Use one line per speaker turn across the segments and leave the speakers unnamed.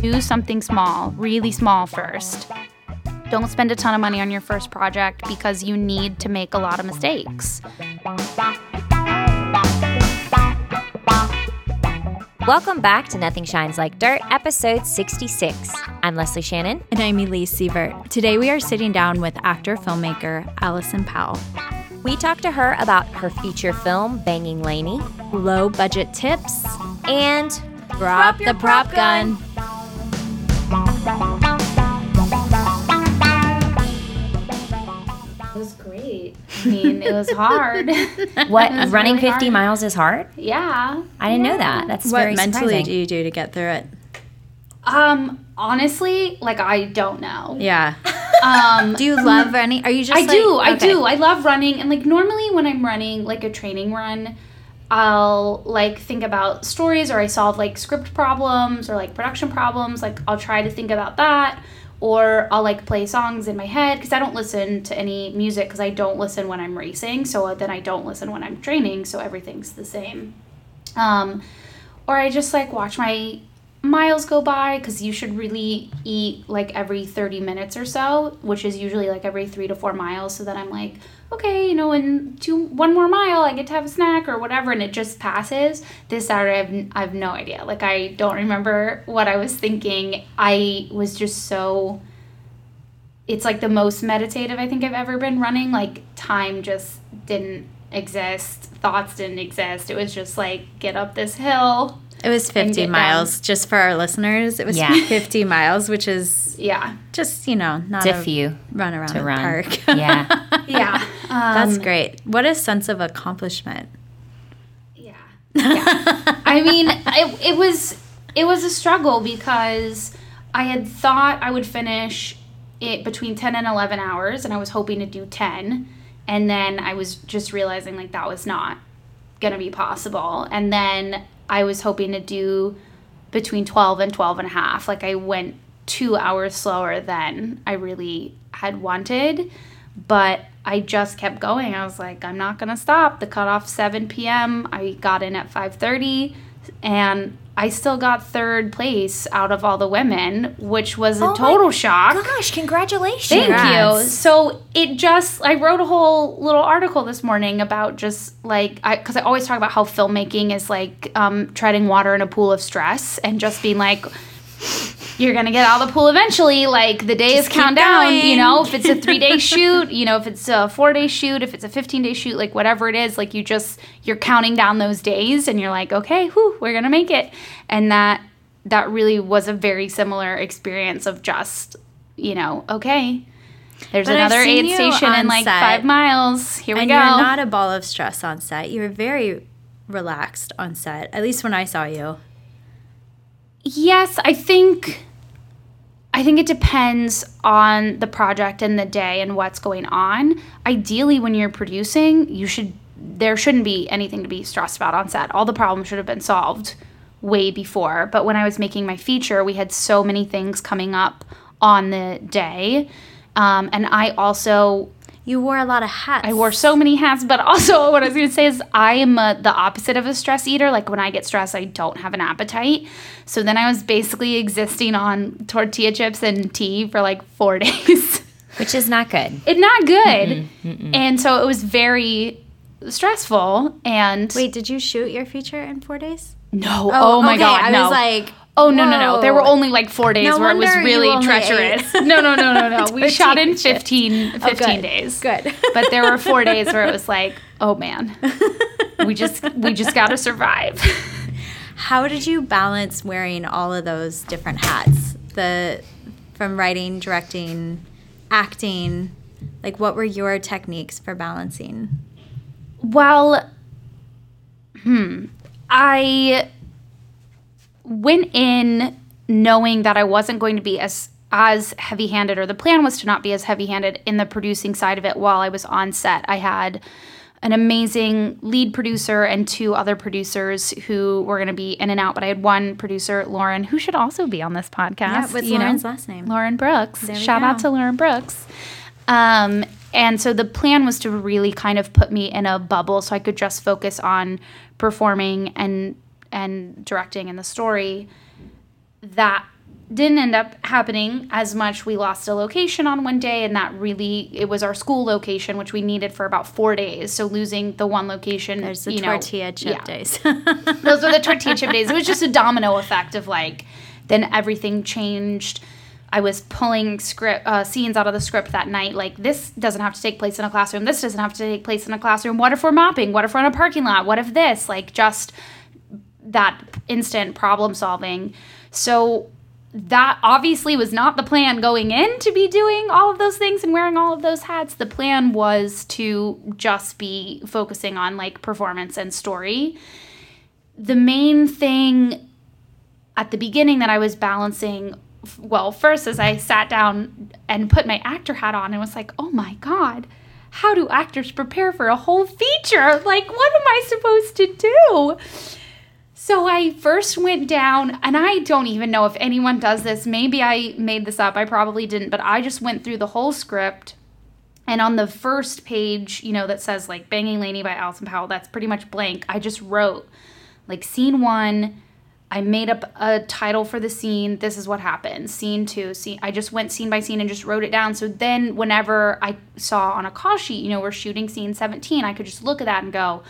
Do something small, really small first. Don't spend a ton of money on your first project because you need to make a lot of mistakes.
Welcome back to Nothing Shines Like Dirt, episode 66. I'm Leslie Shannon.
And I'm Elise Sievert. Today we are sitting down with actor filmmaker Allison Powell.
We talked to her about her feature film, Banging Lainey,
low budget tips,
and
drop the prop gun.
It I mean, it was hard.
What
was
running
really
50
hard.
miles is hard?
yeah.
I didn't know that. That's
What
very
mentally
surprising.
do you do to get through it?
Um, honestly, like I don't know.
Yeah.
Um,
Do you love running? Are you just
I
like-
do. I
okay.
do. I love running. And like normally when I'm running like a training run, I'll like think about stories or I solve like script problems or like production problems. Like I'll try to think about that or I'll like play songs in my head because I don't listen to any music because I don't listen when I'm racing. So then I don't listen when I'm training. So everything's the same. Um, or I just like watch my miles go by because you should really eat like every 30 minutes or so which is usually like every three to four miles so that i'm like okay you know in two one more mile i get to have a snack or whatever and it just passes this saturday i've, I've no idea like i don't remember what i was thinking i was just so it's like the most meditative I think I've ever been running. Like time just didn't exist, thoughts didn't exist. It was just like get up this hill.
It was 50
get
miles just for our listeners. It was
Yeah.
50 miles, which is
Yeah,
just, you know, not
It's a few
run around the
run.
park.
yeah.
yeah, um,
That's great. What a sense of accomplishment.
yeah. yeah. I mean, it, it was it was a struggle because I had thought I would finish it between 10 and 11 hours and I was hoping to do 10 and then I was just realizing like that was not going to be possible and then I was hoping to do between 12 and 12 and a half like I went 2 hours slower than I really had wanted but I just kept going. I was like, I'm not gonna stop. The cutoff 7 p.m. I got in at 5:30, and I still got third place out of all the women, which was a
Oh my
total shock.
Gosh, congratulations.
Thank you. So it just, I wrote a whole little article this morning about just like, I because I always talk about how filmmaking is like um, treading water in a pool of stress and just being like, you're gonna get out of the pool eventually. Like the days
keep
count down. You know, if it's a three day shoot, you know, if it's a four day shoot, if it's a 15 day shoot, like whatever it is, like you just, you're counting down those days and you're like, okay, whew, we're gonna make it. And that, that really was a very similar experience of just, you know, okay, there's
But
another aid station
on
in like
set,
five miles. Here we
and
go.
you're not a ball of stress on set. You're very relaxed on set, at least when I saw you.
Yes, I think I think it depends on the project and the day and what's going on. Ideally when you're producing, you should there shouldn't be anything to be stressed about on set. All the problems should have been solved way before. But when I was making my feature, we had so many things coming up on the day. Um, and I also
You wore a lot of hats.
I wore so many hats, but also what I was going to say is I am a, the opposite of a stress eater. Like when I get stressed, I don't have an appetite. So then I was basically existing on tortilla chips and tea for like four days.
Which is not good.
it's not good. And so it was very stressful. And
Wait, did you shoot your feature in four days?
no, oh, oh my
okay.
God,
I
no.
was like,
Oh no no no! There were only like four days
No
where it was really treacherous. No no no no no. we shot in
Tortilla chip.
15, 15
good.
days.
Good.
but there were four days where it was like, oh man, we just we just got to survive.
How did you balance wearing all of those different hats? The from writing, directing, acting. Like what were your techniques for balancing?
Well, hmm, I went in knowing that I wasn't going to be as as heavy-handed or the plan was to not be as heavy-handed in the producing side of it while I was on set. I had an amazing lead producer and two other producers who were going to be in and out, but I had one producer, Lauren, who should also be on this podcast.
Yeah, what's
you know?
Lauren's last name?
Lauren Brooks. Shout out to Lauren Brooks. Um, and so the plan was to really kind of put me in a bubble so I could just focus on performing and and directing and the story. That didn't end up happening as much. We lost a location on one day, and that really it was our school location, which we needed for about four days. So losing the one location,
There's the
you know,
tortilla chip
yeah.
days.
Those were the tortilla chip days. It was just a domino effect of like, then everything changed. I was pulling script uh, scenes out of the script that night. Like this doesn't have to take place in a classroom. This doesn't have to take place in a classroom. What if we're mopping? What if we're in a parking lot? What if this? Like just that instant problem solving. So that obviously was not the plan going in to be doing all of those things and wearing all of those hats. The plan was to just be focusing on like performance and story. The main thing at the beginning that I was balancing well, first as I sat down and put my actor hat on and was like, "Oh my god, how do actors prepare for a whole feature? Like what am I supposed to do?" So I first went down, and I don't even know if anyone does this. Maybe I made this up. I probably didn't, but I just went through the whole script. And on the first page, you know, that says like Banging Lainey by Allison Powell, that's pretty much blank. I just wrote like scene one. I made up a title for the scene. This is what happened. Scene two. Scene. I just went scene by scene and just wrote it down. So then, whenever I saw on a call sheet, you know, we're shooting scene 17, I could just look at that and go,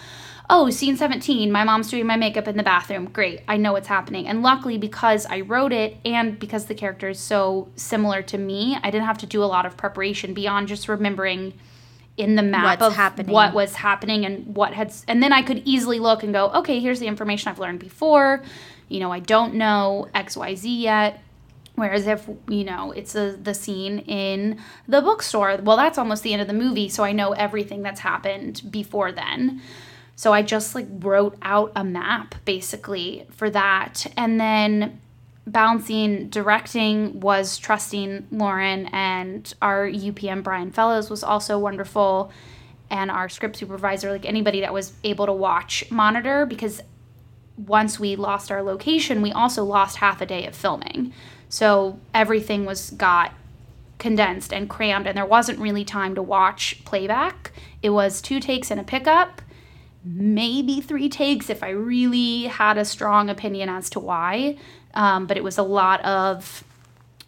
oh, scene 17, my mom's doing my makeup in the bathroom. Great, I know what's happening. And luckily, because I wrote it and because the character is so similar to me, I didn't have to do a lot of preparation beyond just remembering in the map
What's
of
happening.
what was happening and what had. And then I could easily look and go, okay, here's the information I've learned before. You know, I don't know XYZ yet. Whereas if you know it's a, the scene in the bookstore, well, that's almost the end of the movie, so I know everything that's happened before then. So I just like wrote out a map basically for that. And then balancing directing was trusting Lauren and our UPM Brian Fellows was also wonderful and our script supervisor like anybody that was able to watch monitor because once we lost our location we also lost half a day of filming. So everything was got condensed and crammed and there wasn't really time to watch playback. It was two takes and a pickup maybe three takes if I really had a strong opinion as to why. Um, but it was a lot of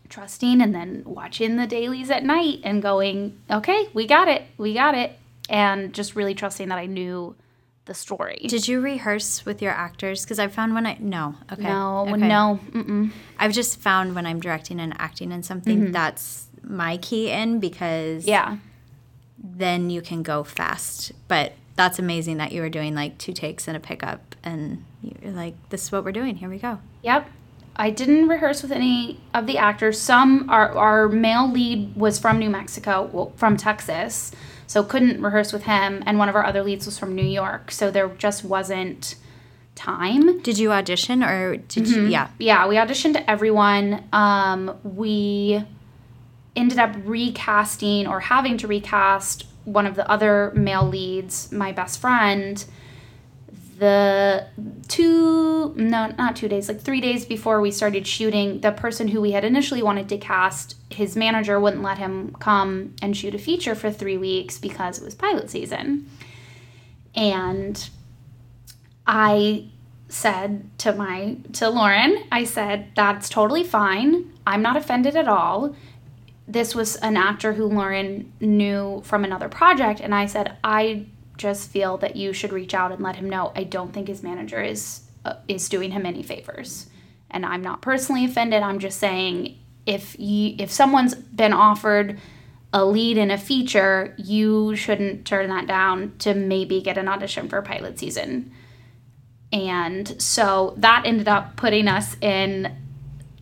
trusting and then watching the dailies at night and going, okay, we got it, we got it. And just really trusting that I knew the story.
Did you rehearse with your actors? Because I found when I no okay
no,
okay.
no, mm-mm.
I've just found when I'm directing and acting in something mm-hmm. that's my key in because
yeah.
then you can go fast. But that's amazing that you were doing like two takes and a pickup and you're like, this is what we're doing. Here we go.
Yep. I didn't rehearse with any of the actors. Some our our male lead was from New Mexico, well, from Texas, so couldn't rehearse with him, and one of our other leads was from New York, so there just wasn't time.
Did you audition or did you? Yeah.
Yeah, we auditioned everyone. Um, we ended up recasting or having to recast one of the other male leads, my best friend. The two, no, not two days, like three days before we started shooting, the person who we had initially wanted to cast, his manager wouldn't let him come and shoot a feature for three weeks because it was pilot season. And I said to my to Lauren, I said that's totally fine. I'm not offended at all. This was an actor who Lauren knew from another project and I said I just feel that you should reach out and let him know I don't think his manager is uh, is doing him any favors. And I'm not personally offended. I'm just saying if you if someone's been offered a lead in a feature, you shouldn't turn that down to maybe get an audition for pilot season. And so that ended up putting us in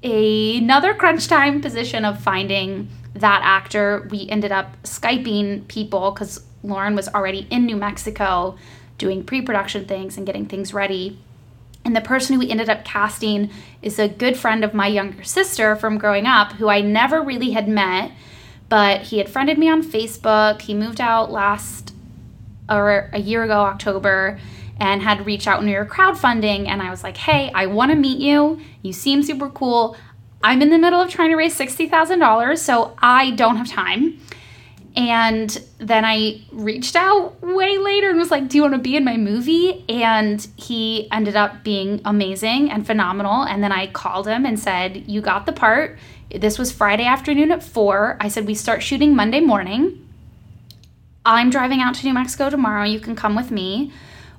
another crunch time position of finding that actor. We ended up Skyping people because Lauren was already in New Mexico doing pre production things and getting things ready. And the person who we ended up casting is a good friend of my younger sister from growing up who I never really had met, but he had friended me on Facebook. He moved out last or a year ago, October, and had reached out when we were crowdfunding. And I was like, hey, I want to meet you. You seem super cool. I'm in the middle of trying to raise $60,000, so I don't have time. And then I reached out way later and was like, Do you want to be in my movie? And he ended up being amazing and phenomenal. And then I called him and said, You got the part. This was Friday afternoon at four. I said, We start shooting Monday morning. I'm driving out to New Mexico tomorrow. You can come with me.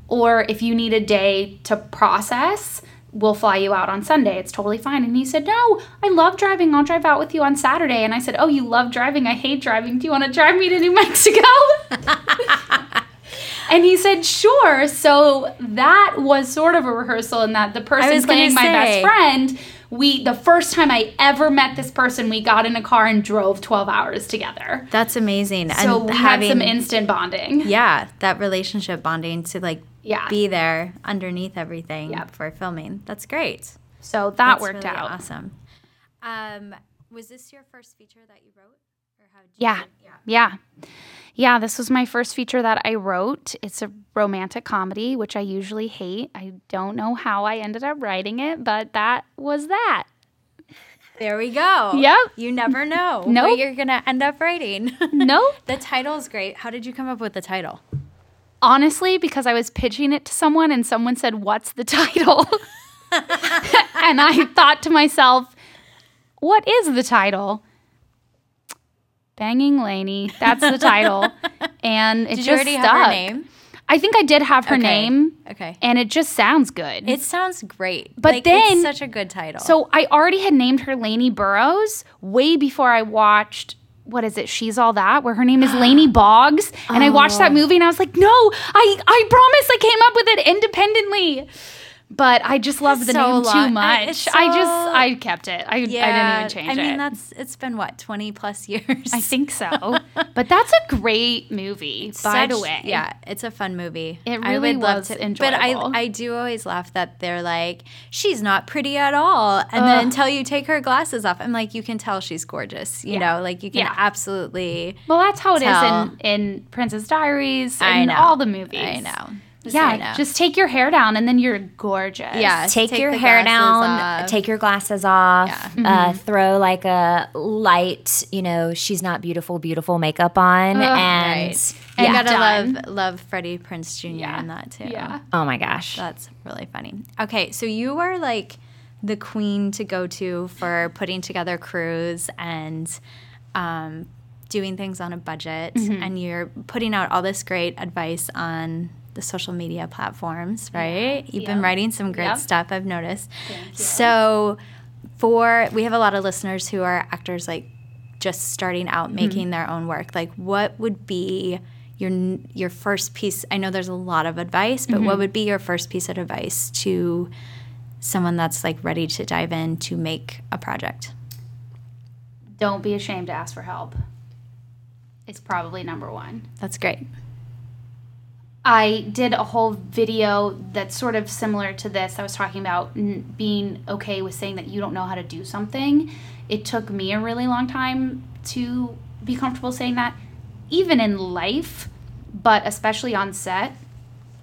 Or if you need a day to process, we'll fly you out on Sunday. It's totally fine. And he said, No, I love driving. I'll drive out with you on Saturday. And I said, Oh, you love driving. I hate driving. Do you want to drive me to New Mexico? and he said, Sure. So that was sort of a rehearsal in that the person playing my best friend. We the first time I ever met this person, we got in a car and drove twelve hours together.
That's amazing.
So
and
we
having
had some instant bonding.
yeah, that relationship bonding to like
Yeah.
be there underneath everything
Yep.
for filming. That's great.
So that
That's
worked
really
out.
Awesome. Um, was this your first feature that you wrote, or how? Did
Yeah.
You,
Yeah. Yeah, this was my first feature that I wrote. It's a romantic comedy, which I usually hate. I don't know how I ended up writing it, but that was that.
There we go.
Yep.
You never know
Nope.
what you're gonna end up writing.
Nope.
the title's great. How did you come up with the title?
Honestly, because I was pitching it to someone and someone said, What's the title? and I thought to myself, What is the title? Banging Lainey. That's the title. And it
Did
just
you already
stuck.
have her name?
I think I did have her
Okay.
name.
Okay.
And it just sounds good.
It sounds great.
But
Like,
then-
it's such a good title.
So I already had named her Lainey Burrows way before I watched what is it? She's all that, where her name is Laney Boggs, and I watched
Oh.
that movie and I was like, no, I I promise I came up with it independently. But I just love the
So
name
long.
too
I-
much. I just I kept it. I, I didn't even change it.
I mean,
it.
that's it's been what twenty plus years.
I think so. but that's a great movie, by the way.
yeah, it's a fun movie.
It
I
really
would love
was
to,
enjoyable.
But I, I do always laugh that they're like, she's not pretty at all, and then until you take her glasses off, I'm like, you can tell she's gorgeous. You
Yeah.
know, like you can
Yeah.
absolutely.
Well, that's how it is
Tell.
in in Princess Diaries
I
and all the movies.
I know.
Yeah,
I
just take your hair down and then you're gorgeous.
Yeah.
Take,
Take
your hair down,
off.
take your glasses off,
Yeah.
uh, throw like a light, you know, she's not beautiful, beautiful makeup on. and
right. And
yeah.
gotta
Done.
love love Freddie Prinze Jr.
Yeah.
in that too.
Yeah.
oh my gosh.
That's really funny. Okay, so you are like the queen to go to for putting together crews and um, doing things on a budget,
Mm-hmm.
and you're putting out all this great advice on the social media platforms, right? You've been writing some great
Yep.
stuff, I've noticed. So, for we have a lot of listeners who are actors like just starting
Mm-hmm.
out making their own work. Like, what would be your your first piece? I know there's a lot of advice, but
Mm-hmm.
what would be your first piece of advice to someone that's like ready to dive in to make a project?
Don't be ashamed to ask for help. It's probably number one.
That's great.
I did a whole video that's sort of similar to this. I was talking about n- being okay with saying that you don't know how to do something. It took me a really long time to be comfortable saying that, even in life, but especially on set.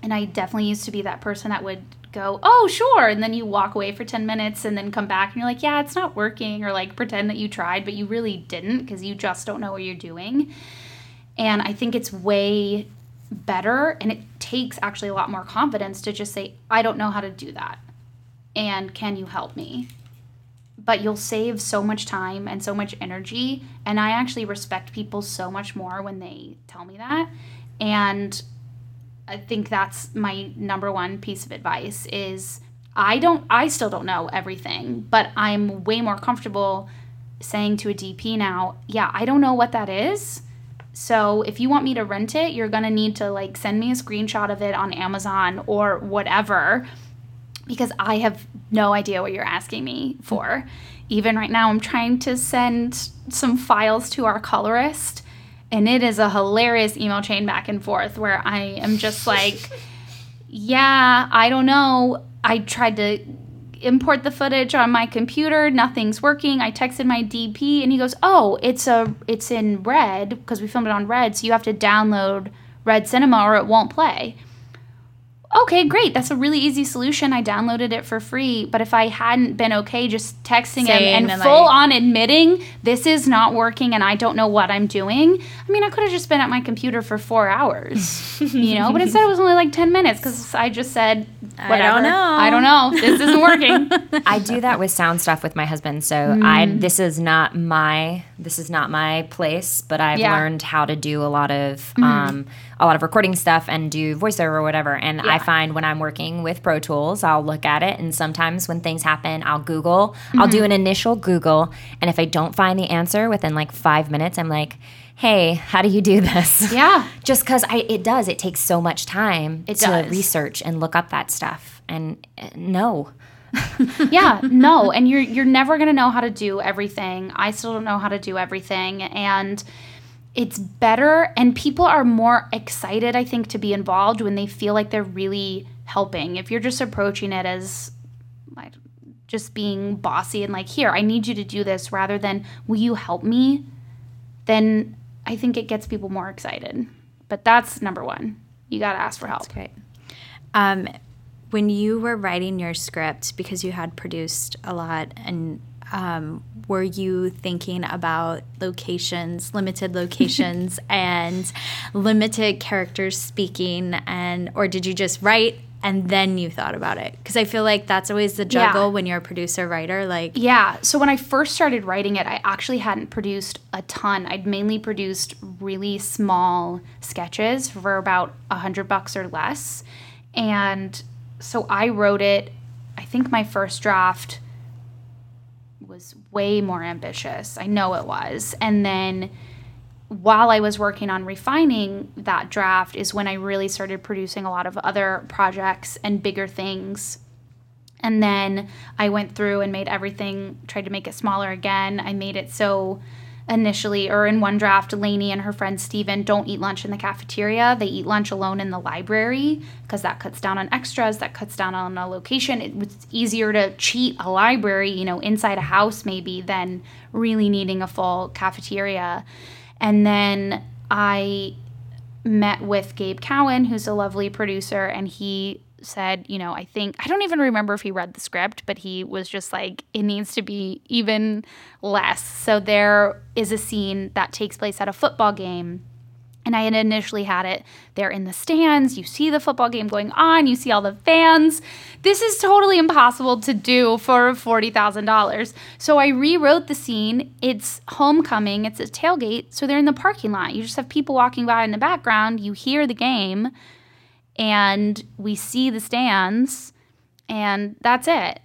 And I definitely used to be that person that would go, oh, sure. And then you walk away for 10 minutes and then come back and you're like, yeah, it's not working. Or like pretend that you tried, but you really didn't because you just don't know what you're doing. And I think it's way better and it takes actually a lot more confidence to just say, I don't know how to do that. And can you help me? But you'll save so much time and so much energy. And I actually respect people so much more when they tell me that. And I think that's my number one piece of advice is I don't I still don't know everything, but I'm way more comfortable saying to a DP now, yeah, I don't know what that is. So if you want me to rent it, you're gonna need to like send me a screenshot of it on Amazon or whatever because I have no idea what you're asking me for. Even right now, I'm trying to send some files to our colorist, and it is a hilarious email chain back and forth where I am just like, yeah, I don't know. I tried to import the footage on my computer nothing's working. I texted my dp and he goes oh it's a it's in red because we filmed it on red so you have to download red cinema or it won't play okay, great. That's a really easy solution. I downloaded it for free. But if I hadn't been okay just texting
Saying
him and,
and,
full
like-
on admitting this is not working and I don't know what I'm doing, I mean, I could have just been at my computer for four hours, you know? But instead, it was only like 10 minutes because I just said,
I don't know.
I don't know. This isn't working.
I do that with sound stuff with my husband. So I mm. this is not my this is not my place, but I've
Yeah.
learned how to do a lot of um, a lot of recording stuff and do voiceover or whatever. And I find when I'm working with Pro Tools, I'll look at it, and sometimes when things happen, I'll Google. I'll do an initial Google, and if I don't find the answer within like five minutes, I'm like. Hey, how do you do this?
Yeah.
just because I it does. It takes so much time
It
to
does.
research and look up that stuff. And uh, no,
yeah, no, and you're you're never gonna know how to do everything. I still don't know how to do everything, and it's better. And people are more excited, I think, to be involved when they feel like they're really helping. If you're just approaching it as like just being bossy and like, here, I need you to do this, rather than will you help me? Then I think it gets people more excited. But that's number one. You gotta ask for help.
Great. Um, when you were writing your script, because you had produced a lot, and um, were you thinking about locations, limited locations, and limited characters speaking, and or did you just write and then you thought about it? Because I feel like that's always the
Yeah.
juggle when you're a producer writer. Like,
Yeah. So when I first started writing it, I actually hadn't produced a ton. I'd mainly produced really small sketches for about a hundred bucks or less. And so I wrote it, I think my first draft was way more ambitious. I know it was. And then while I was working on refining that draft is when I really started producing a lot of other projects and bigger things. And then I went through and made everything, tried to make it smaller again. I made it so initially, or in one draft, Lainey and her friend Steven don't eat lunch in the cafeteria. They eat lunch alone in the library because that cuts down on extras, that cuts down on a location. It was easier to cheat a library, you know, inside a house maybe than really needing a full cafeteria. And then I met with Gabe Cowan, who's a lovely producer, and he said, you know, I think, I don't even remember if he read the script, but he was just like, it needs to be even less. So there is a scene that takes place at a football game. And I had initially had it there in the stands. You see the football game going on, you see all the fans. This is totally impossible to do for $40,000. So I rewrote the scene. It's homecoming, it's a tailgate. So they're in the parking lot. You just have people walking by in the background. You hear the game, and we see the stands, and that's it.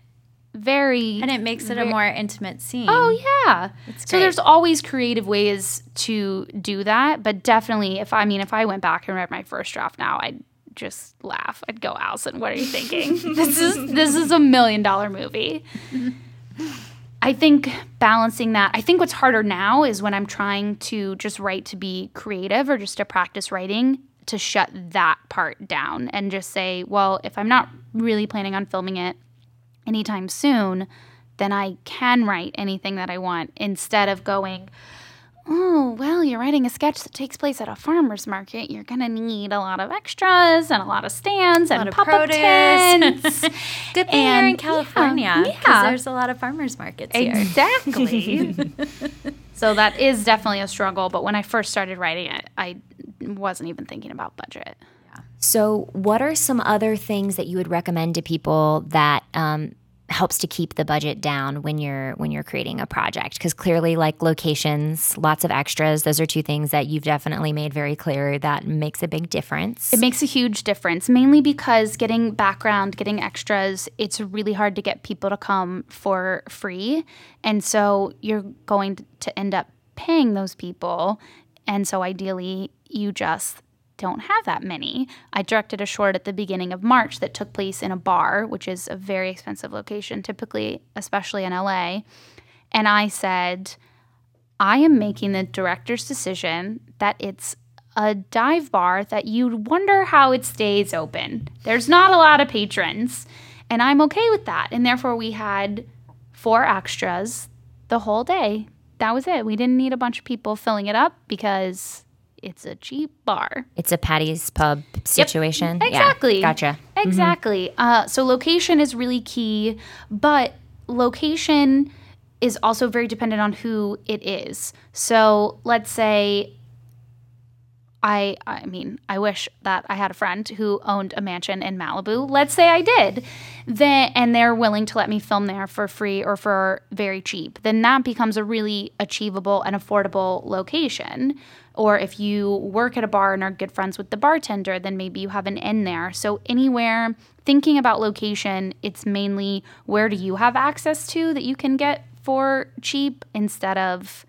Very.
and it makes it a more intimate scene.
Oh yeah. So there's always creative ways to do that, but definitely if I mean if I went back and read my first draft now, I'd just laugh. I'd go, Allison, what are you thinking? this is this is a million dollar movie. I think balancing that, I think what's harder now is when I'm trying to just write to be creative or just to practice writing to shut that part down and just say, well, if I'm not really planning on filming it anytime soon, then I can write anything that I want instead of going, oh, well, you're writing a sketch that takes place at a farmer's market. You're going to need a lot of extras and a lot of stands and pop up tents.
Good thing you're in
yeah,
California. because
yeah.
there's a lot of farmers markets here.
Exactly. so that is definitely a struggle. But when I first started writing it, I wasn't even thinking about budget.
So, what are some other things that you would recommend to people that um, helps to keep the budget down when you're when you're creating a project? Because clearly, like locations, lots of extras. Those are two things that you've definitely made very clear that makes a big difference.
It makes a huge difference, mainly because getting background, getting extras, it's really hard to get people to come for free. And so you're going to end up paying those people. And so ideally, you just don't have that many. I directed a short at the beginning of March that took place in a bar, which is a very expensive location, typically, especially in LA. And I said, I am making the director's decision that it's a dive bar that you'd wonder how it stays open. There's not a lot of patrons, and I'm okay with that. And therefore, we had four extras the whole day. That was it. We didn't need a bunch of people filling it up because it's a cheap bar.
It's a Patty's Pub situation. Yeah,
Exactly.
gotcha.
Exactly. Uh, so location is really key, but location is also very dependent on who it is. So let's say I I mean, I wish that I had a friend who owned a mansion in Malibu. Let's say I did. Then and they're willing to let me film there for free or for very cheap. Then that becomes a really achievable and affordable location. Or if you work at a bar and are good friends with the bartender, then maybe you have an inn there. So anywhere thinking about location, it's mainly where do you have access to that you can get for cheap instead of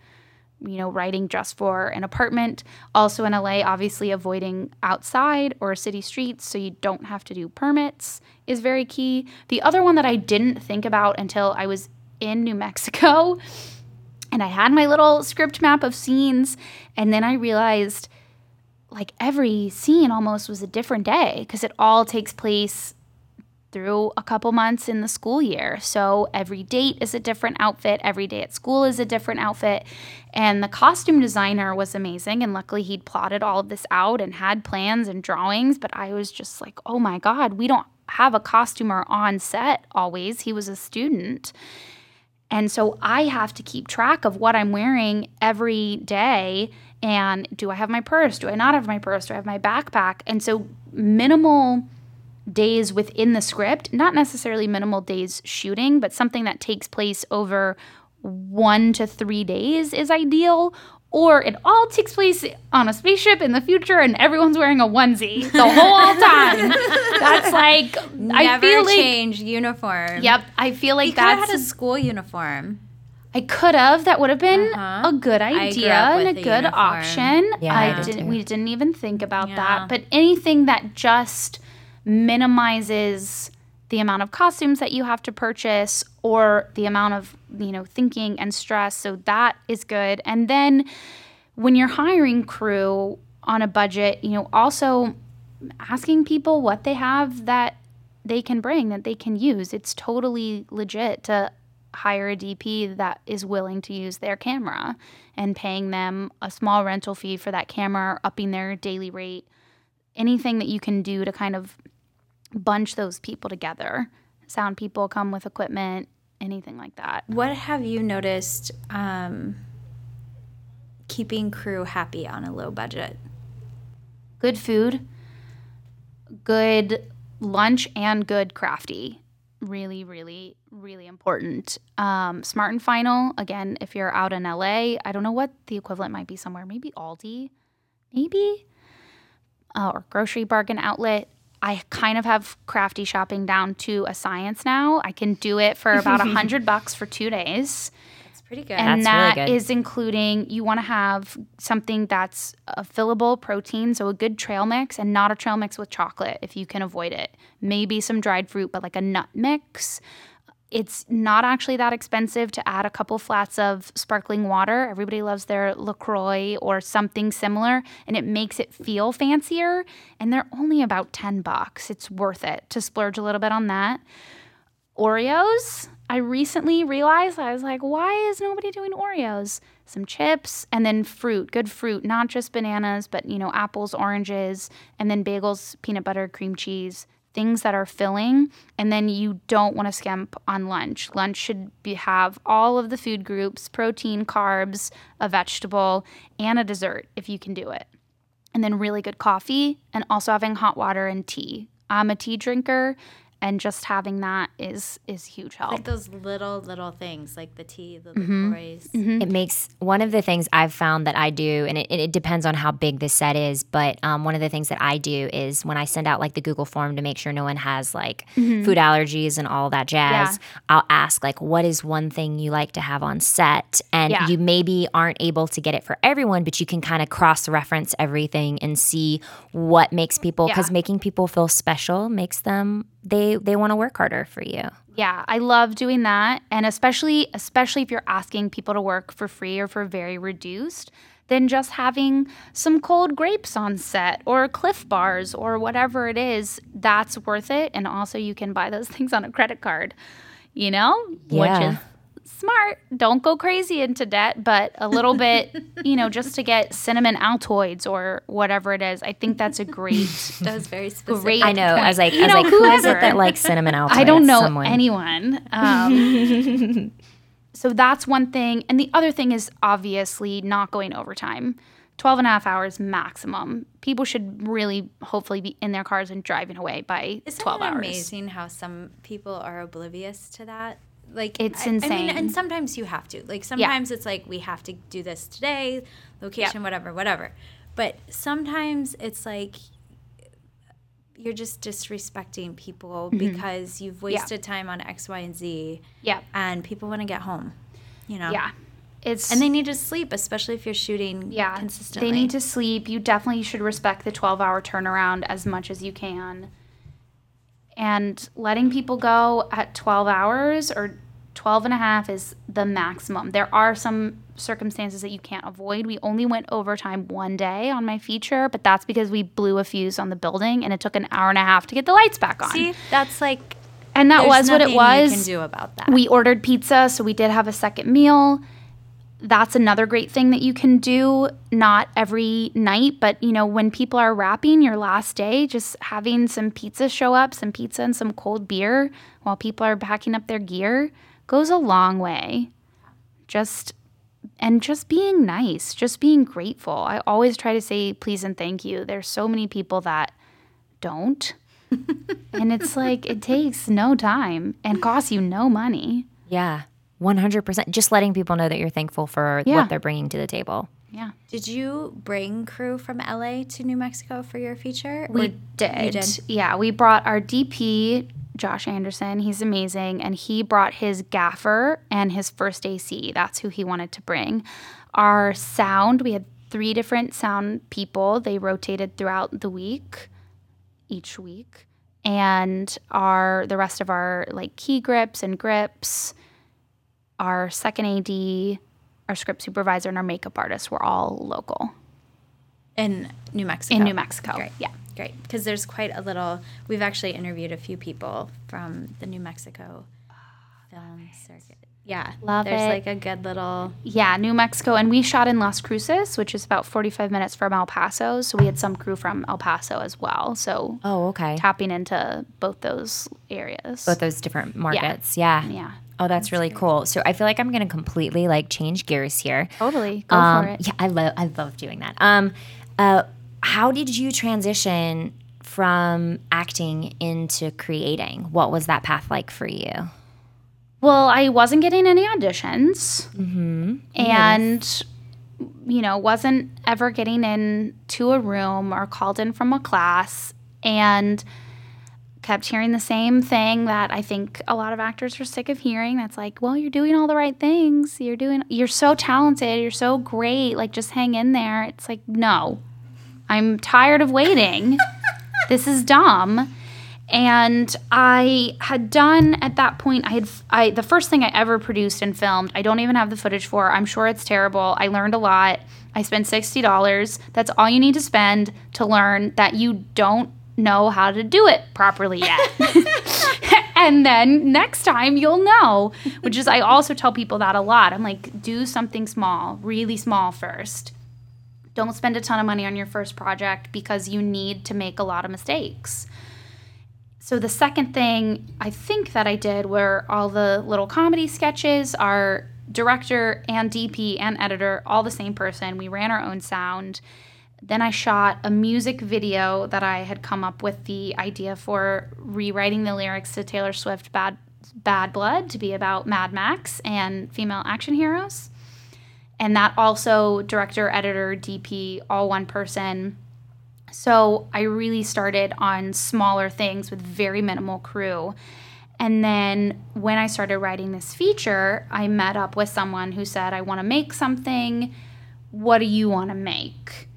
you know, writing just for an apartment. Also in LA, obviously avoiding outside or city streets so you don't have to do permits is very key. The other one that I didn't think about until I was in New Mexico and I had my little script map of scenes and then I realized like every scene almost was a different day because it all takes place through a couple months in the school year. So every date is a different outfit, every day at school is a different outfit. And the costume designer was amazing. And luckily, he'd plotted all of this out and had plans and drawings. But I was just like, oh my God, we don't have a costumer on set always. He was a student. And so I have to keep track of what I'm wearing every day. And do I have my purse? Do I not have my purse? Do I have my backpack? And so minimal days within the script, not necessarily minimal days shooting, but something that takes place over one to three days is ideal. Or it all takes place on a spaceship in the future and everyone's wearing a onesie the whole time. That's like, I
Never
feel like.
change uniform.
Yep, I feel like
You
that's
had a school uniform.
I could have. That would have been
Uh-huh.
a good idea and a good
uniform.
option.
Yeah, I
I
did
didn't.
too.
We didn't even think about
Yeah.
that. But anything that just minimizes the amount of costumes that you have to purchase or the amount of you know thinking and stress, so that is good. And then when you're hiring crew on a budget, you know, also asking people what they have that they can bring that they can use. It's totally legit to hire a DP that is willing to use their camera and paying them a small rental fee for that camera, upping their daily rate. Anything that you can do to kind of bunch those people together. Sound people come with equipment, anything like that.
What have you noticed um, keeping crew happy on a low budget?
good food, good lunch, and good crafty. Really, really, really important. Um, Smart and Final, again, if you're out in LA, I don't know what the equivalent might be somewhere. Maybe Aldi, maybe, uh, or grocery bargain outlet. I kind of have crafty shopping down to a science now. I can do it for about a hundred bucks for two days
It's pretty good.
and
That's
that
really
is including you want to have something that's a fillable protein so a good trail mix and not a trail mix with chocolate if you can avoid it maybe some dried fruit but like a nut mix it's not actually that expensive to add a couple flats of sparkling water. Everybody loves their LaCroix or something similar, and it makes it feel fancier. And they're only about 10 bucks. It's worth it to splurge a little bit on that. Oreos. I recently realized I was like, why is nobody doing Oreos? Some chips and then fruit, good fruit, not just bananas, but you know, apples, oranges, and then bagels, peanut butter, cream cheese, things that are filling. And then you don't want to skimp on lunch. Lunch should be have all of the food groups, protein, carbs, a vegetable, and a dessert if you can do it and then really good coffee and also having hot water and tea. I'm a tea drinker and just having that is is huge help.
like those little little things, like the tea, the
Mm-hmm.
LaCroix.
It makes one of the things I've found that I do, and it, it depends on how big the set is, but um, one of the things that I do is when I send out like the Google form to make sure no one has like food allergies and all that jazz, I'll ask like, what is one thing you like to have on set? And
Yeah.
you maybe aren't able to get it for everyone, but you can kind of cross reference everything and see what makes people, because
Yeah.
making people feel special makes them, they, they want to work harder for you.
yeah, I love doing that and especially especially if you're asking people to work for free or for very reduced, then just having some cold grapes on set or Clif bars or whatever it is, that's worth it and also you can buy those things on a credit card, you know?
Yeah.
Which is smart. Don't go crazy into debt, but a little bit, you know, just to get cinnamon Altoids or whatever it is. I think that's a great.
That was very specific.
Great.
I know. I was like, I was
know,
like, who is it that likes cinnamon Altoids?
I don't know
Someone.
anyone. Um, so that's one thing. And the other thing is obviously not going overtime. 12 and a half hours maximum. People should really hopefully be in their cars and driving away by
Isn't
12
it
hours.
amazing how some people are oblivious to that? Like
It's
I- I mean,
insane.
and sometimes you have to. Like sometimes it's like we have to do this today, location, whatever, whatever. But sometimes it's like you're just disrespecting people mm-hmm. because you've wasted time on X, Y, and Z,
Yeah.
and people want to get home. You know.
Yeah. It's
And they need to sleep, especially if you're shooting
yeah,
consistently.
They need to sleep. You definitely should respect the 12 hour turnaround as much as you can. And letting people go at 12 hours or 12 and a half is the maximum. There are some circumstances that you can't avoid. We only went overtime one day on my feature, but that's because we blew a fuse on the building and it took an hour and a half to get the lights back on.
See, that's like
and that was what it was.
You can do about that.
We ordered pizza, so we did have a second meal. That's another great thing that you can do, not every night, but you know, when people are wrapping your last day, just having some pizza show up, some pizza and some cold beer while people are packing up their gear goes a long way. Just and just being nice, just being grateful. I always try to say please and thank you. There's so many people that don't. and it's like it takes no time and costs you no money.
Yeah, one hundred percent. Just letting people know that you're thankful for
Yeah.
what they're bringing to the table.
Yeah.
Did you bring crew from LA to New Mexico for your feature?
We did.
Did.
Yeah, we brought our DP, Josh Anderson. He's amazing. And he brought his gaffer and his first AC. That's who he wanted to bring. Our sound, we had three different sound people. They rotated throughout the week, each week. And our the rest of our like key grips and grips, our second AD, our script supervisor, and our makeup artist were all local
in New Mexico.
in New Mexico.
Great.
Yeah.
Great, because there's quite a little. We've actually interviewed a few people from the New Mexico film circuit. Yeah,
Love
there's
it.
like a good little.
Yeah, New Mexico. And we shot in Las Cruces, which is about 45 minutes from El Paso. So we had some crew from El Paso as well. So
Oh, okay.
tapping into both those areas.
Both those different markets. Yeah.
yeah.
Oh, that's, really cool. So I feel like I'm going to completely like change gears here.
Totally. Go
Um,
for it.
Yeah, I love I love doing that. Um, uh, how did you transition from acting into creating? What was that path like for you?
Well, I wasn't getting any auditions. Mm-hmm. And, you know, wasn't ever getting into a room or called in from a class. And kept hearing the same thing that I think a lot of actors are sick of hearing. That's like, well, you're doing all the right things. You're doing, you're so talented. You're so great. Like, just hang in there. It's like, no, I'm tired of waiting. this is dumb. And I had done at that point. I had I the first thing I ever produced and filmed. I don't even have the footage for. I'm sure it's terrible. I learned a lot. I spent sixty dollars. That's all you need to spend to learn that you don't know how to do it properly yet. and then next time you'll know. Which is I also tell people that a lot. I'm like, do something small, really small first. Don't spend a ton of money on your first project because you need to make a lot of mistakes. So the second thing I think that I did were all the little comedy sketches. Our director and DP and editor, all the same person. We ran our own sound. Then I shot a music video that I had come up with the idea for rewriting the lyrics to Taylor Swift Bad Bad Blood to be about Mad Max and female action heroes. And that also director, editor, DP, all one person. So I really started on smaller things with very minimal crew. And then when I started writing this feature, I met up with someone who said, I want to make something. What do you want to make?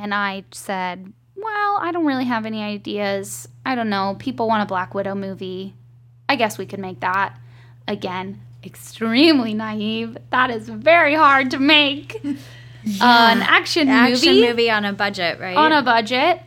And I said, Well, I don't really have any ideas. I don't know. People want a Black Widow movie. I guess we could make that. Again, extremely naive. That is very hard to make. Uh, an action,
Action
movie
movie on a budget, right?
on a budget.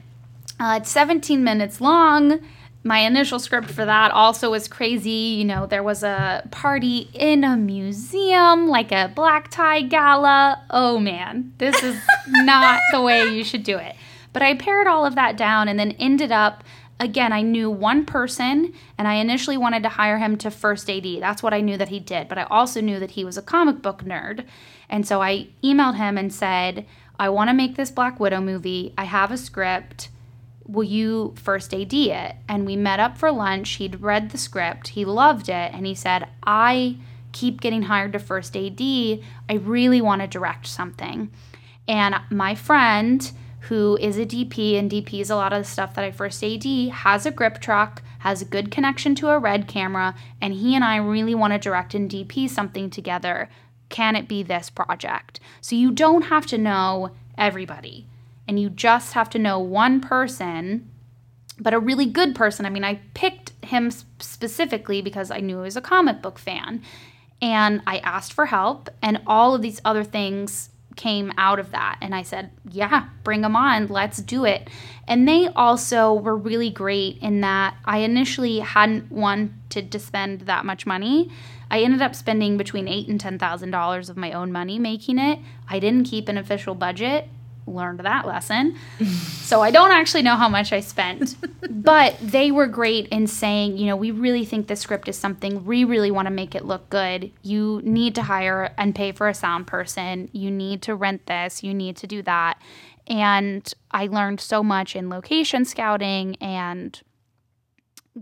Uh, it's 17 minutes long. My initial script for that also was crazy. You know, there was a party in a museum, like a black tie gala. Oh man, this is not the way you should do it. But I pared all of that down and then ended up again, I knew one person and I initially wanted to hire him to first AD. That's what I knew that he did. But I also knew that he was a comic book nerd. And so I emailed him and said, I want to make this Black Widow movie. I have a script. Will you first AD it? And we met up for lunch. He'd read the script, he loved it, and he said, I keep getting hired to first AD. I really want to direct something. And my friend, who is a DP and DPs a lot of the stuff that I first AD, has a grip truck, has a good connection to a red camera, and he and I really want to direct and DP something together. Can it be this project? So you don't have to know everybody, and you just have to know one person, but a really good person. I mean, I picked him specifically because I knew he was a comic book fan. And I asked for help, and all of these other things came out of that. And I said, yeah, bring them on. Let's do it. And they also were really great in that I initially hadn't wanted to spend that much money. I ended up spending between eight and ten thousand dollars of my own money making it. I didn't keep an official budget learned that lesson. so I don't actually know how much I spent, but they were great in saying, you know, we really think this script is something we really want to make it look good. You need to hire and pay for a sound person. You need to rent this. You need to do that. And I learned so much in location scouting and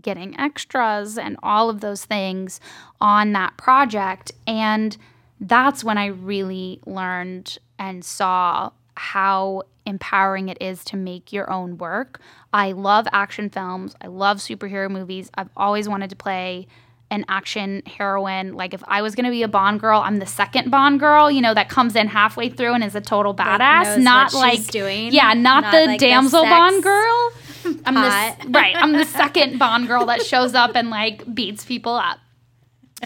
getting extras and all of those things on that project. And that's when I really learned and saw how empowering it is to make your own work. I love action films. I love superhero movies. I've always wanted to play an action heroine. Like if I was going to be a Bond girl, I'm the second Bond girl, you know, that comes in halfway through and is a total badass,
like
not like
doing.
Yeah, not, not the like damsel the Bond girl. I'm
the
right. I'm the second Bond girl that shows up and like beats people up.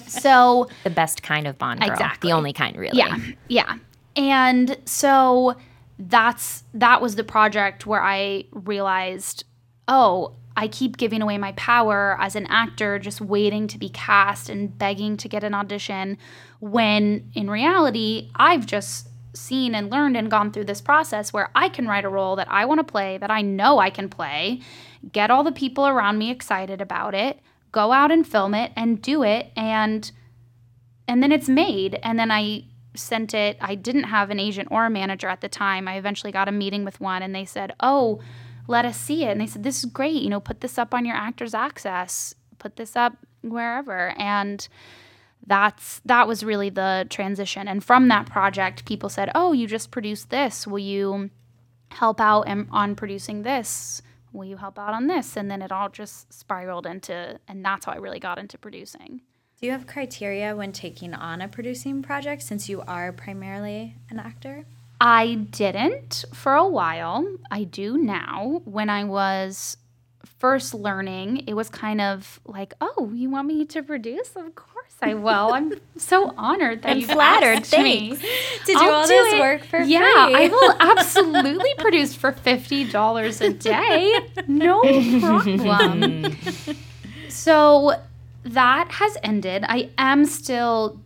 So
the best kind of Bond girl,
exactly.
the only kind, really.
Yeah, yeah. And so that's that was the project where I realized, oh, I keep giving away my power as an actor, just waiting to be cast and begging to get an audition, when in reality, I've just seen and learned and gone through this process where I can write a role that I want to play, that I know I can play, get all the people around me excited about it, go out and film it and do it and and then it's made. And then I sent it. I didn't have an agent or a manager at the time. I eventually got a meeting with one and they said, "Oh, let us see it." And they said, "This is great. You know, put this up on your Actors Access. Put this up wherever." And that's that was really the transition. And from that project, people said, "Oh, you just produced this. Will you help out on producing this?" Will you help out on this? And then it all just spiraled into, and that's how I really got into producing.
Do you have criteria when taking on a producing project since you are primarily an actor?
I didn't for a while. I do now. When I was first learning, it was kind of like, "Oh, you want me to produce? Of course I will." I'm so honored that you
flattered.
Thanks.
Me to do I'll all do this it. work for
yeah,
free.
Yeah, I will absolutely produce for fifty dollars a day. No problem. so that has ended. I am still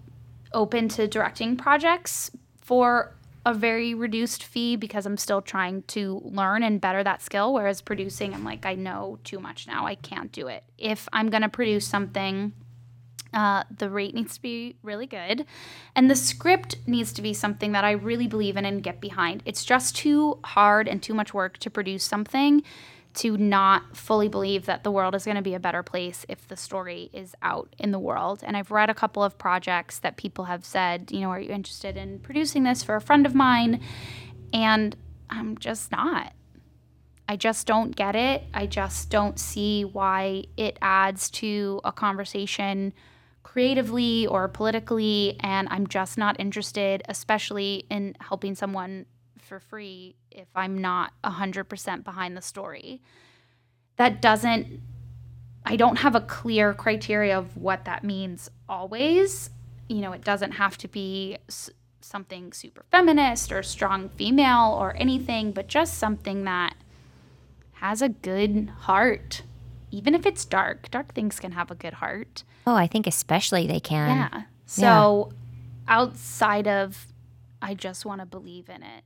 open to directing projects for a very reduced fee because I'm still trying to learn and better that skill. Whereas producing, I'm like, I know too much now. I can't do it. If I'm going to produce something, uh, the rate needs to be really good. And the script needs to be something that I really believe in and get behind. It's just too hard and too much work to produce something to not fully believe that the world is going to be a better place if the story is out in the world. And I've read a couple of projects that people have said, you know, are you interested in producing this for a friend of mine? And I'm just not. I just don't get it. I just don't see why it adds to a conversation creatively or politically. And I'm just not interested, especially in helping someone for free if I'm not 100% behind the story. That doesn't, I don't have a clear criteria of what that means always. You know, it doesn't have to be something super feminist or strong female or anything, but just something that has a good heart, even if it's dark, dark things can have a good heart.
Oh, I think especially they can.
Yeah. So outside of I just want to believe in it.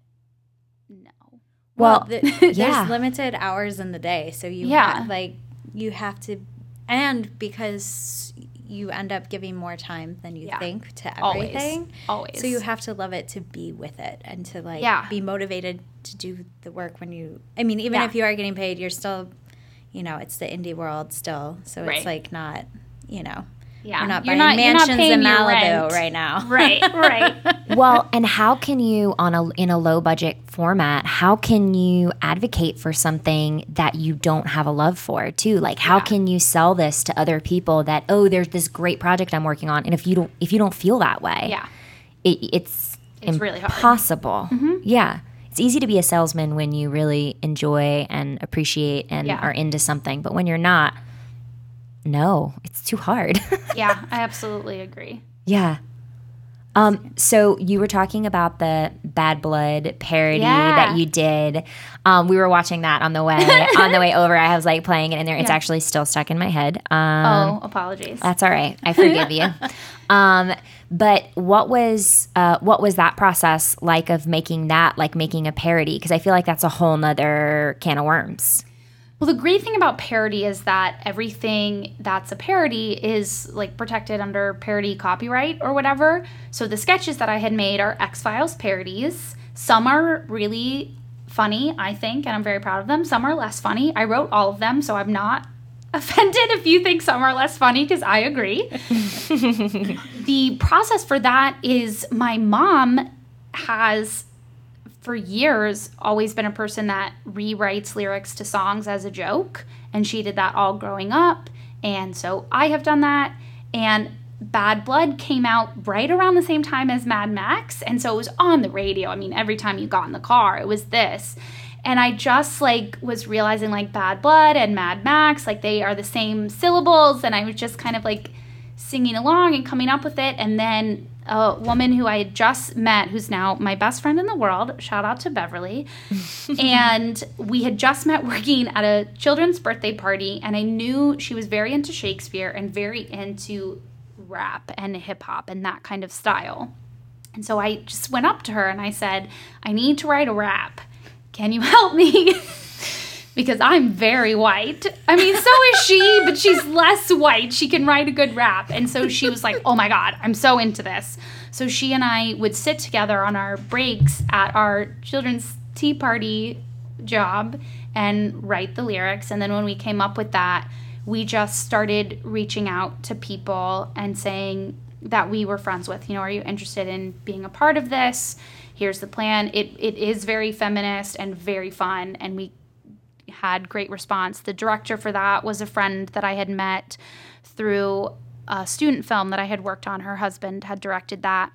No.
Well,
the,
yeah.
there's limited hours in the day, so you
Yeah.
ha- like you have to, and because you end up giving more time than you
Yeah.
think to
Always.
everything.
Always.
So you have to love it to be with it and to like
Yeah.
be motivated to do the work when you. I mean, even
Yeah.
if you are getting paid, you're still, you know, it's the indie world still, so
Right.
it's like not, you know,
yeah.
we're not
You're
buying
you're not
mansions
paying
in
your
Malibu
rent.
right now.
Right, right.
well, and how can you on a in a low budget format, how can you advocate for something that you don't have a love for too? Like how
Yeah.
can you sell this to other people that oh, there's this great project I'm working on and if you don't if you don't feel that way.
yeah.
It, it's
It's really hard. Mm-hmm.
Yeah. It's easy to be a salesman when you really enjoy and appreciate and
Yeah.
are into something, but when you're not, no, it's too hard.
Yeah, I absolutely agree.
Yeah. Um, so you were talking about the Bad Blood parody
Yeah.
that you did. Um, we were watching that on the way on the way over. I was like playing it in there. It's
Yeah.
actually still stuck in my head. Um,
oh, apologies.
that's all right. I forgive you. Um, but what was uh, what was that process like of making that like making a parody? Because I feel like that's a whole nother can of worms.
Well, the great thing about parody is that everything that's a parody is like protected under parody copyright or whatever. So the sketches that I had made are X Files parodies. Some are really funny, I think, and I'm very proud of them. Some are less funny. I wrote all of them, so I'm not offended if you think some are less funny because I agree. the process for that is my mom has for years always been a person that rewrites lyrics to songs as a joke and she did that all growing up and so i have done that and bad blood came out right around the same time as mad max and so it was on the radio i mean every time you got in the car it was this and i just like was realizing like bad blood and mad max like they are the same syllables and i was just kind of like singing along and coming up with it. And then a woman who I had just met, who's now my best friend in the world, shout out to Beverly, and we had just met working at a children's birthday party. And I knew she was very into Shakespeare and very into rap and hip hop and that kind of style. And so I just went up to her and I said, I need to write a rap. Can you help me? because I'm very white. I mean, so is she, but she's less white. She can write a good rap. And so she was like, oh my God, I'm so into this. So she and I would sit together on our breaks at our children's tea party job and write the lyrics. And then when we came up with that, we just started reaching out to people and saying that we were friends with, you know, are you interested in being a part of this? Here's the plan. It it is very feminist and very fun and we had great response. The director for that was a friend that I had met through a student film that I had worked on. Her husband had directed that,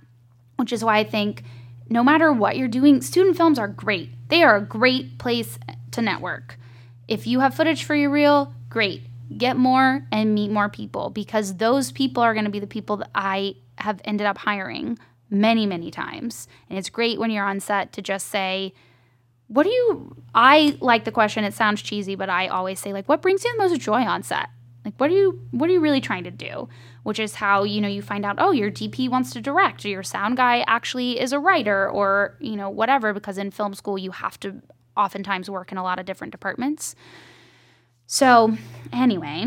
which is why I think no matter what you're doing, student films are great. They are a great place to network. If you have footage for your reel, great. Get more and meet more people because those people are going to be the people that I have ended up hiring many, many times. And it's great when you're on set to just say, what do you i like the question it sounds cheesy but i always say like what brings you the most joy on set? Like what are you what are you really trying to do? Which is how you know you find out oh your dp wants to direct or your sound guy actually is a writer or you know whatever because in film school you have to oftentimes work in a lot of different departments. So anyway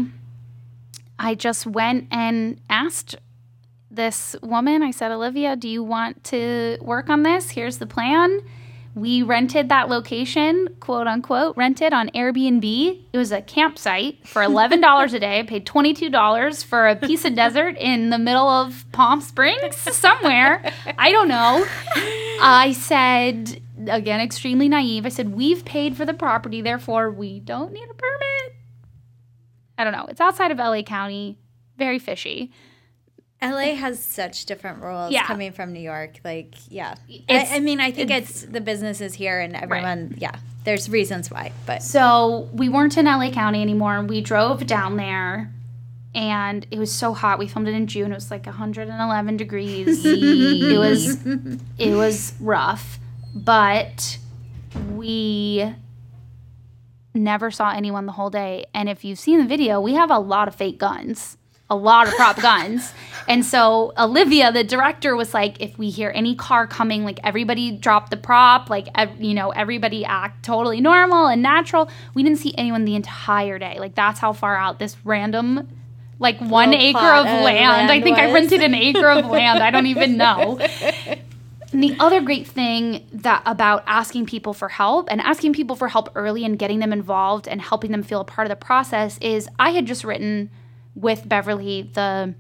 i just went and asked this woman i said olivia do you want to work on this? Here's the plan we rented that location, quote unquote, rented on Airbnb. It was a campsite for $11 a day. I paid $22 for a piece of desert in the middle of Palm Springs, somewhere. I don't know. I said, again, extremely naive. I said, We've paid for the property, therefore we don't need a permit. I don't know. It's outside of LA County, very fishy.
LA has such different rules
Yeah.
coming from New York. Like, yeah. I, I mean, I think it's, the businesses here and everyone, yeah. There's reasons why, but
So we weren't in LA County anymore. We drove down there and it was so hot. We filmed it in June. It was like 111 degrees. it was it was rough, but we never saw anyone the whole day. And if you've seen the video, we have a lot of fake guns, a lot of prop guns. And so Olivia, the director, was like, if we hear any car coming, like everybody drop the prop, like, ev- you know, everybody act totally normal and natural. We didn't see anyone the entire day. Like, that's how far out this random. Like one
Little
acre of
of
land. I
land
think I rented an acre of land. I don't even know. And the other great thing that about asking people for help and asking people for help early and getting them involved and helping them feel a part of the process is I had just written with Beverly the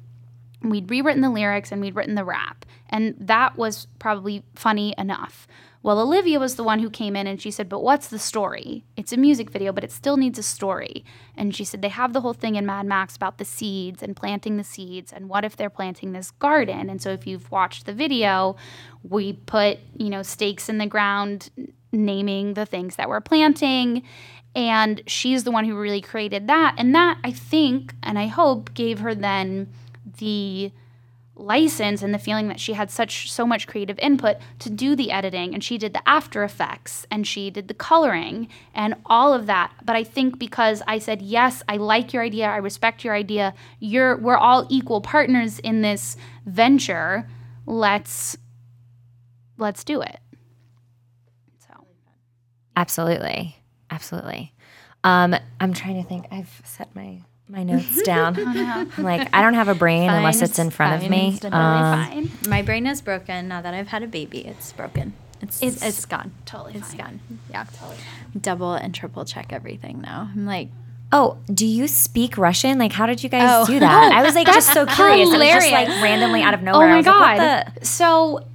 we'd rewritten the lyrics and we'd written the rap and that was probably funny enough. Well, Olivia was the one who came in and she said, But what's the story? It's a music video, but it still needs a story. And she said, They have the whole thing in Mad Max about the seeds and planting the seeds. And what if they're planting this garden? And so, if you've watched the video, we put, you know, stakes in the ground naming the things that we're planting. And she's the one who really created that. And that, I think, and I hope, gave her then the license and the feeling that she had such so much creative input to do the editing and she did the after effects and she did the coloring and all of that but i think because i said yes i like your idea i respect your idea you're we're all equal partners in this venture let's let's do it
Absolutely. Absolutely. Um, I'm trying to think. I've set my my notes down. I'm like, I don't have a brain unless it's in front of me. Um,
fine
My brain is broken now that I've had a baby. It's broken. It's
It's
it's, gone.
totally
It's
fine.
gone. Yeah. Double and triple check everything now. I'm like,
Oh, do you speak Russian? Like, how did you guys
Oh.
do that? I was like just so curious. It was just like randomly out of
Oh
nowhere. I
my
like,
god.
the-
So,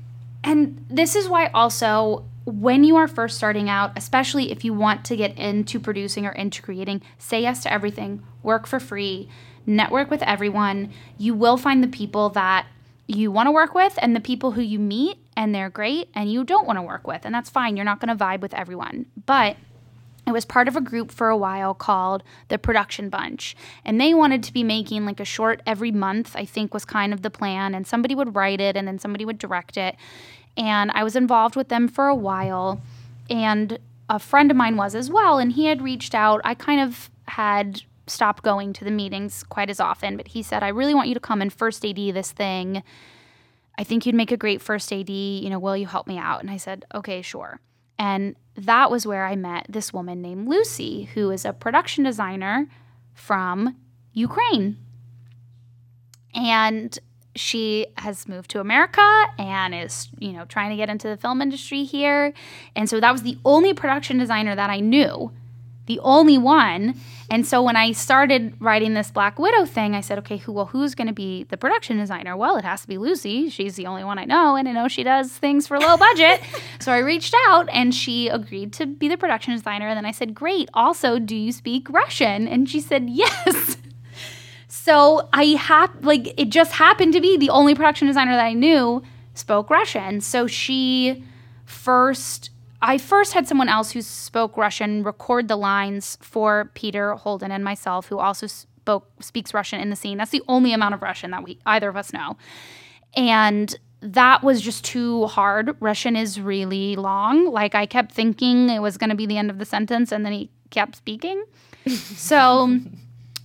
and this is why also when you are first starting out, especially if you want to get into producing or into creating, say yes to everything, work for free, network with everyone. You will find the people that you want to work with and the people who you meet and they're great and you don't want to work with. And that's fine. You're not going to vibe with everyone. But I was part of a group for a while called the Production Bunch. And they wanted to be making like a short every month, I think was kind of the plan. And somebody would write it and then somebody would direct it. And I was involved with them for a while. And a friend of mine was as well. And he had reached out. I kind of had stopped going to the meetings quite as often, but he said, I really want you to come and first AD this thing. I think you'd make a great first AD. You know, will you help me out? And I said, okay, sure. And that was where I met this woman named Lucy, who is a production designer from Ukraine. And she has moved to America and is, you know, trying to get into the film industry here. And so that was the only production designer that I knew, the only one. And so when I started writing this Black Widow thing, I said, okay, who well, who's going to be the production designer? Well, it has to be Lucy. She's the only one I know, and I know she does things for low budget. so I reached out, and she agreed to be the production designer. And then I said, great. Also, do you speak Russian? And she said, yes. So I hap- like it just happened to be the only production designer that I knew spoke Russian. So she first I first had someone else who spoke Russian record the lines for Peter Holden and myself who also spoke speaks Russian in the scene. That's the only amount of Russian that we either of us know. And that was just too hard. Russian is really long. Like I kept thinking it was going to be the end of the sentence and then he kept speaking. so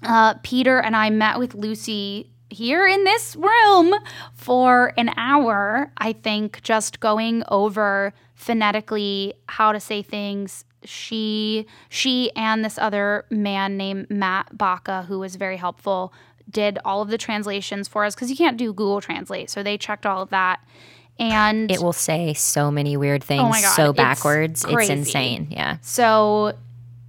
uh, Peter and I met with Lucy here in this room for an hour, I think, just going over phonetically how to say things. She, she, and this other man named Matt Baca, who was very helpful, did all of the translations for us because you can't do Google Translate. So they checked all of that. And
It will say so many weird things
Oh God,
so backwards. It's,
crazy.
insane. Yeah.
So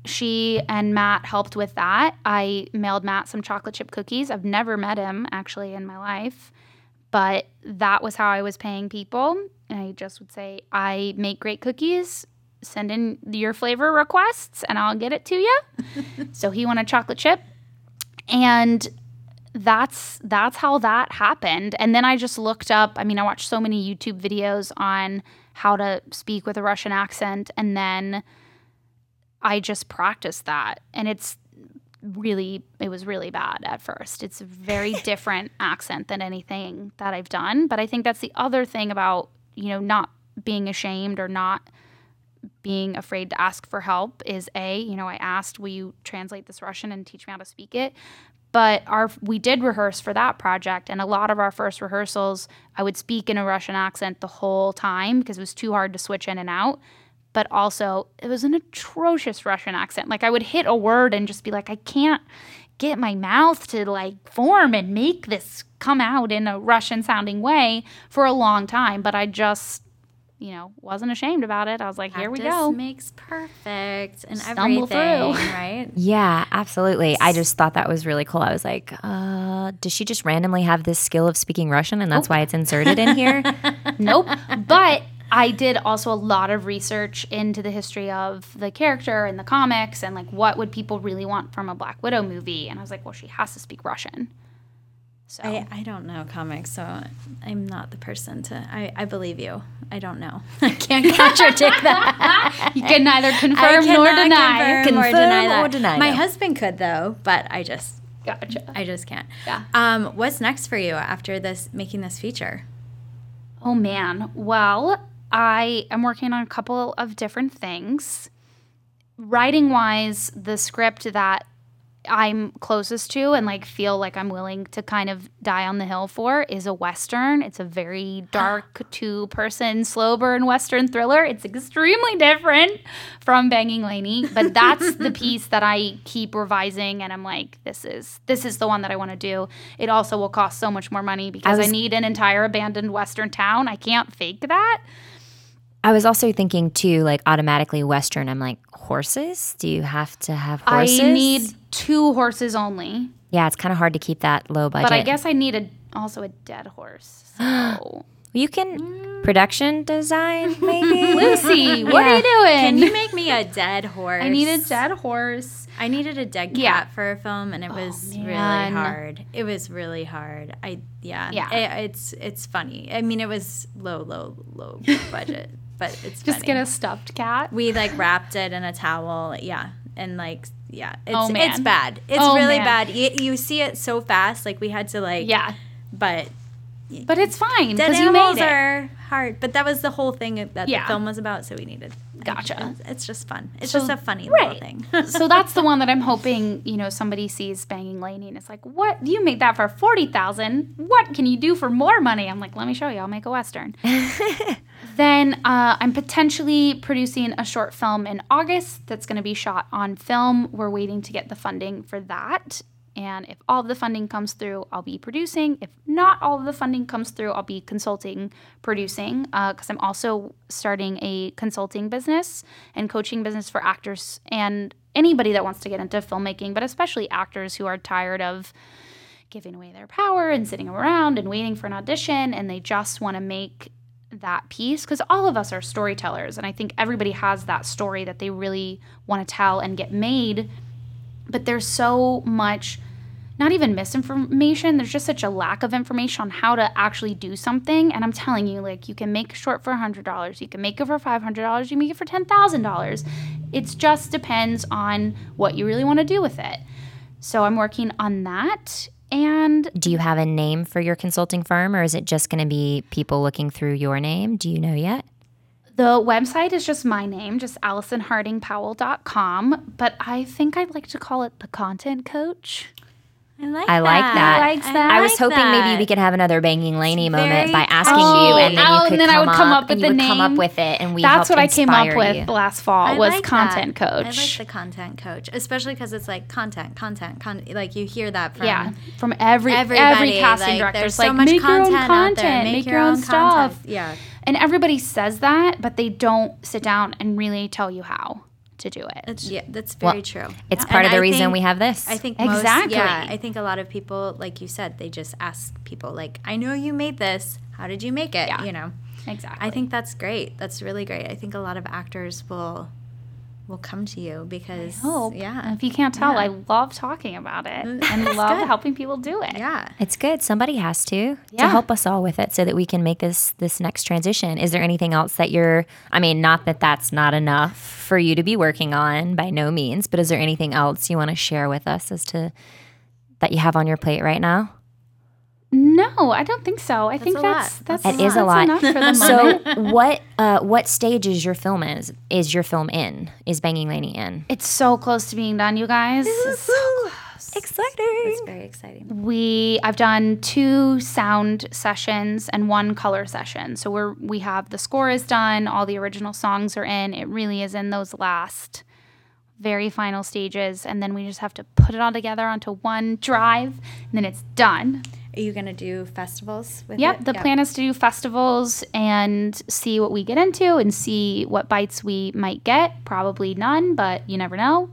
she and Matt helped with that. I mailed Matt some chocolate chip cookies. I've never met him actually in my life, but that was how I was paying people. And I just would say, I make great cookies. Send in your flavor requests and I'll get it to you. so he wanted chocolate chip. And that's that's how that happened and then i just looked up i mean i watched so many youtube videos on how to speak with a russian accent and then i just practiced that and it's really it was really bad at first. It's a very different accent than anything that i've done but i think that's the other thing about you know not being ashamed or not being afraid to ask for help is a you know i asked will you translate this russian and teach me how to speak it? But our we did rehearse for that project and a lot of our first rehearsals i would speak in a russian accent the whole time because it was too hard to switch in and out but also it was an atrocious russian accent like i would hit a word and just be like i can't get my mouth to like form and make this come out in a russian sounding way for a long time but i just you know, wasn't ashamed about it. I was like, here we
Practice
go.
makes perfect and
Stumble through.
everything, right?
Yeah, absolutely. I just thought that was really cool. I was like, uh, does she just randomly have this skill of speaking Russian and that's why it's inserted in here?
nope. But I did also a lot of research into the history of the character and the comics and like what would people really want from a Black Widow movie. And I was like, well, she has to speak Russian. So
I, I don't know comics, so I'm not the person to. I, I believe you. I don't know. I can't contradict that.
you can neither
I
confirm nor deny.
confirm or
Confirm
deny
or
that.
deny,
My
though.
husband could though, but I just
Gotcha.
I just can't.
Yeah.
Um, what's next for you after this making this feature?
Oh man. Well, I am working on a couple of different things. Writing wise, the script that I'm closest to and like feel like I'm willing to kind of die on the hill for is a western. It's a very dark two person slow burn western thriller. It's extremely different from Banging Lainey, but that's the piece that I keep revising and I'm like this is this is the one that I want to do. It also will cost so much more money because I,
was-
need an entire abandoned western town. I can't fake that.
I was also thinking too, like automatically Western. I'm like, horses? Do you have to have horses?
I need two horses only.
Yeah, it's kind of hard to keep that low budget.
But I guess I need a also a dead horse. So.
you can mm. production design maybe.
Lucy, what are you doing?
Can you make me a dead horse?
I need a dead horse.
I needed a dead cat
Yeah.
for a film, and it oh, was really hard. It was really hard. I yeah
Yeah.
It- it's it's funny. I mean, it was low low low budget, but it's
Just
funny.
get a stuffed cat.
we like wrapped it in a towel. Yeah, and like yeah, it's
Oh, man.
it's bad. It's
Oh,
really
man.
bad. You, you see it so fast. Like we had to like
Yeah,
but
but it's fine because you made it.
are hard. But that was the whole thing that
Yeah.
the film was about. So we needed.
Gotcha.
It's, it's just fun. It's
So-
just a funny
right.
little thing.
so that's the one that I'm hoping you know somebody sees banging Lainey and it's like, what you made that for forty thousand? What can you do for more money? I'm like, let me show you. I'll make a western. then uh, I'm potentially producing a short film in August that's going to be shot on film. We're waiting to get the funding for that. And if all of the funding comes through, I'll be producing. If not all of the funding comes through, I'll be consulting, producing, because I'm also starting a consulting business and coaching business for actors and anybody that wants to get into filmmaking, but especially actors who are tired of giving away their power and sitting around and waiting for an audition and they just want to make that piece because all of us are storytellers and i think everybody has that story that they really want to tell and get made but there's so much not even misinformation there's just such a lack of information on how to actually do something and i'm telling you like you can make short for $100 you can make it for $500 you can make it for $10000 it just depends on what you really want to do with it. So i'm working on that and
Do you have a name for your consulting firm or is it just going to be people looking through your name? Do you know yet?
The website is just my name, just AllisonHardingPowell.com, but I think I'd like to call it the Content Coach.
I like
I like that.
Likes that.
I was
like
hoping maybe we could have another banging Lainey moment
very
by asking
Oh,
you, and then
oh,
you could
and then
come
I would come
up,
up with
and you
the
would come up with it, and we
That's what I came up with
you.
last fall
I
was
like
Content
that.
Coach.
I like the content coach, especially because it's like content, content, con- like you hear that from
yeah, from every
everybody.
every casting
like,
director.
There's
It's
so
like
much
make your own
content
content,
out there.
make, your, own, stuff.
content. Yeah,
And everybody says that, but they don't sit down and really tell you how to do it.
That's, yeah, that's very
Well,
true.
It's
And
part of the
I
reason
think-
we have this.
I think
Exactly.
Most, yeah, I think a lot of people, like you said, they just ask people, like, "I know you made this. How did you make it?"
Yeah.
You know.
exactly.
I think that's great. That's really great. I think a lot of actors will will come to you because
hope.
yeah,
If you can't tell,
Yeah.
I love talking about it mm, and
That's
love
good.
helping people do it.
yeah.
It's good. Somebody has to to
Yeah.
help us all with it, so that we can make this this next transition. Is there anything else that you're? I mean, not that that's not enough for you to be working on, by no means. But is there anything else you want to share with us as to that you have on your plate right now?
No, I don't think so. I think
a
that's
lot.
that's
That
is a lot.
enough for the
So what uh, what stage is your film is is your film in? Is Banging Lainey in?
It's so close to being done, you guys. It's so close.
Exciting.
It's very exciting.
We I've done two sound sessions and one color session. So we're we have the score is done, all the original songs are in. It really is in those last very final stages and then we just have to put it all together onto one drive and then it's done.
Are you gonna do festivals with
Yep,
it?
the plan is to do festivals and see what we get into and see what bites we might get. Probably none, but you never know.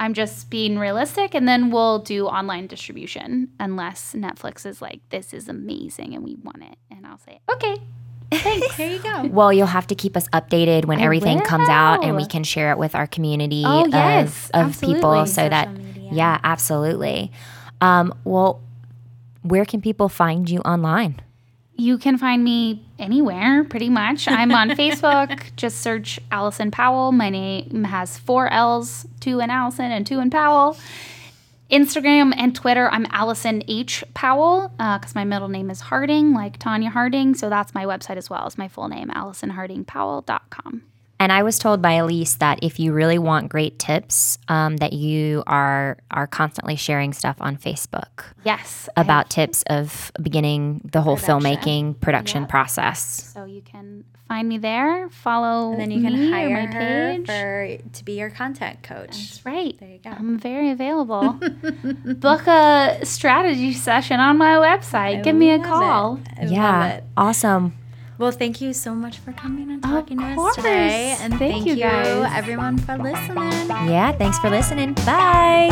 I'm just being realistic, and then we'll do online distribution unless Netflix is like, this is amazing and we want it. And I'll say, okay, thanks.
There you go.
Well, you'll have to keep us updated when
I
everything comes out, and we can share it with our community
Oh,
of,
yes,
of people,
absolutely.
so that
media.
yeah, absolutely. Um, well, where can people find you online?
You can find me anywhere, pretty much. I'm on Facebook. Just search Allison Powell. My name has four L's, two in Allison and two in Powell. Instagram and Twitter, I'm Allison H. Powell uh, because my middle name is Harding, like Tonya Harding. So that's my website as well as my full name, AllisonHardingPowell.com.
And I was told by Elise that if you really want great tips, um, that you are are constantly sharing stuff on Facebook
Yes.
About tips of beginning the whole
Production.
filmmaking production process.
so you can find me there, follow
And then you can
me
hire
my
her
page.
for to be your content coach.
That's right.
There you go.
I'm very available. Book a strategy session on my website. Give me a call.
it. I love
yeah,
it.
awesome.
Well, thank you so much for coming and talking to us today. And
Thank
thank,
you,
you,
guys.
everyone, for listening.
Yeah, thanks for listening. Bye.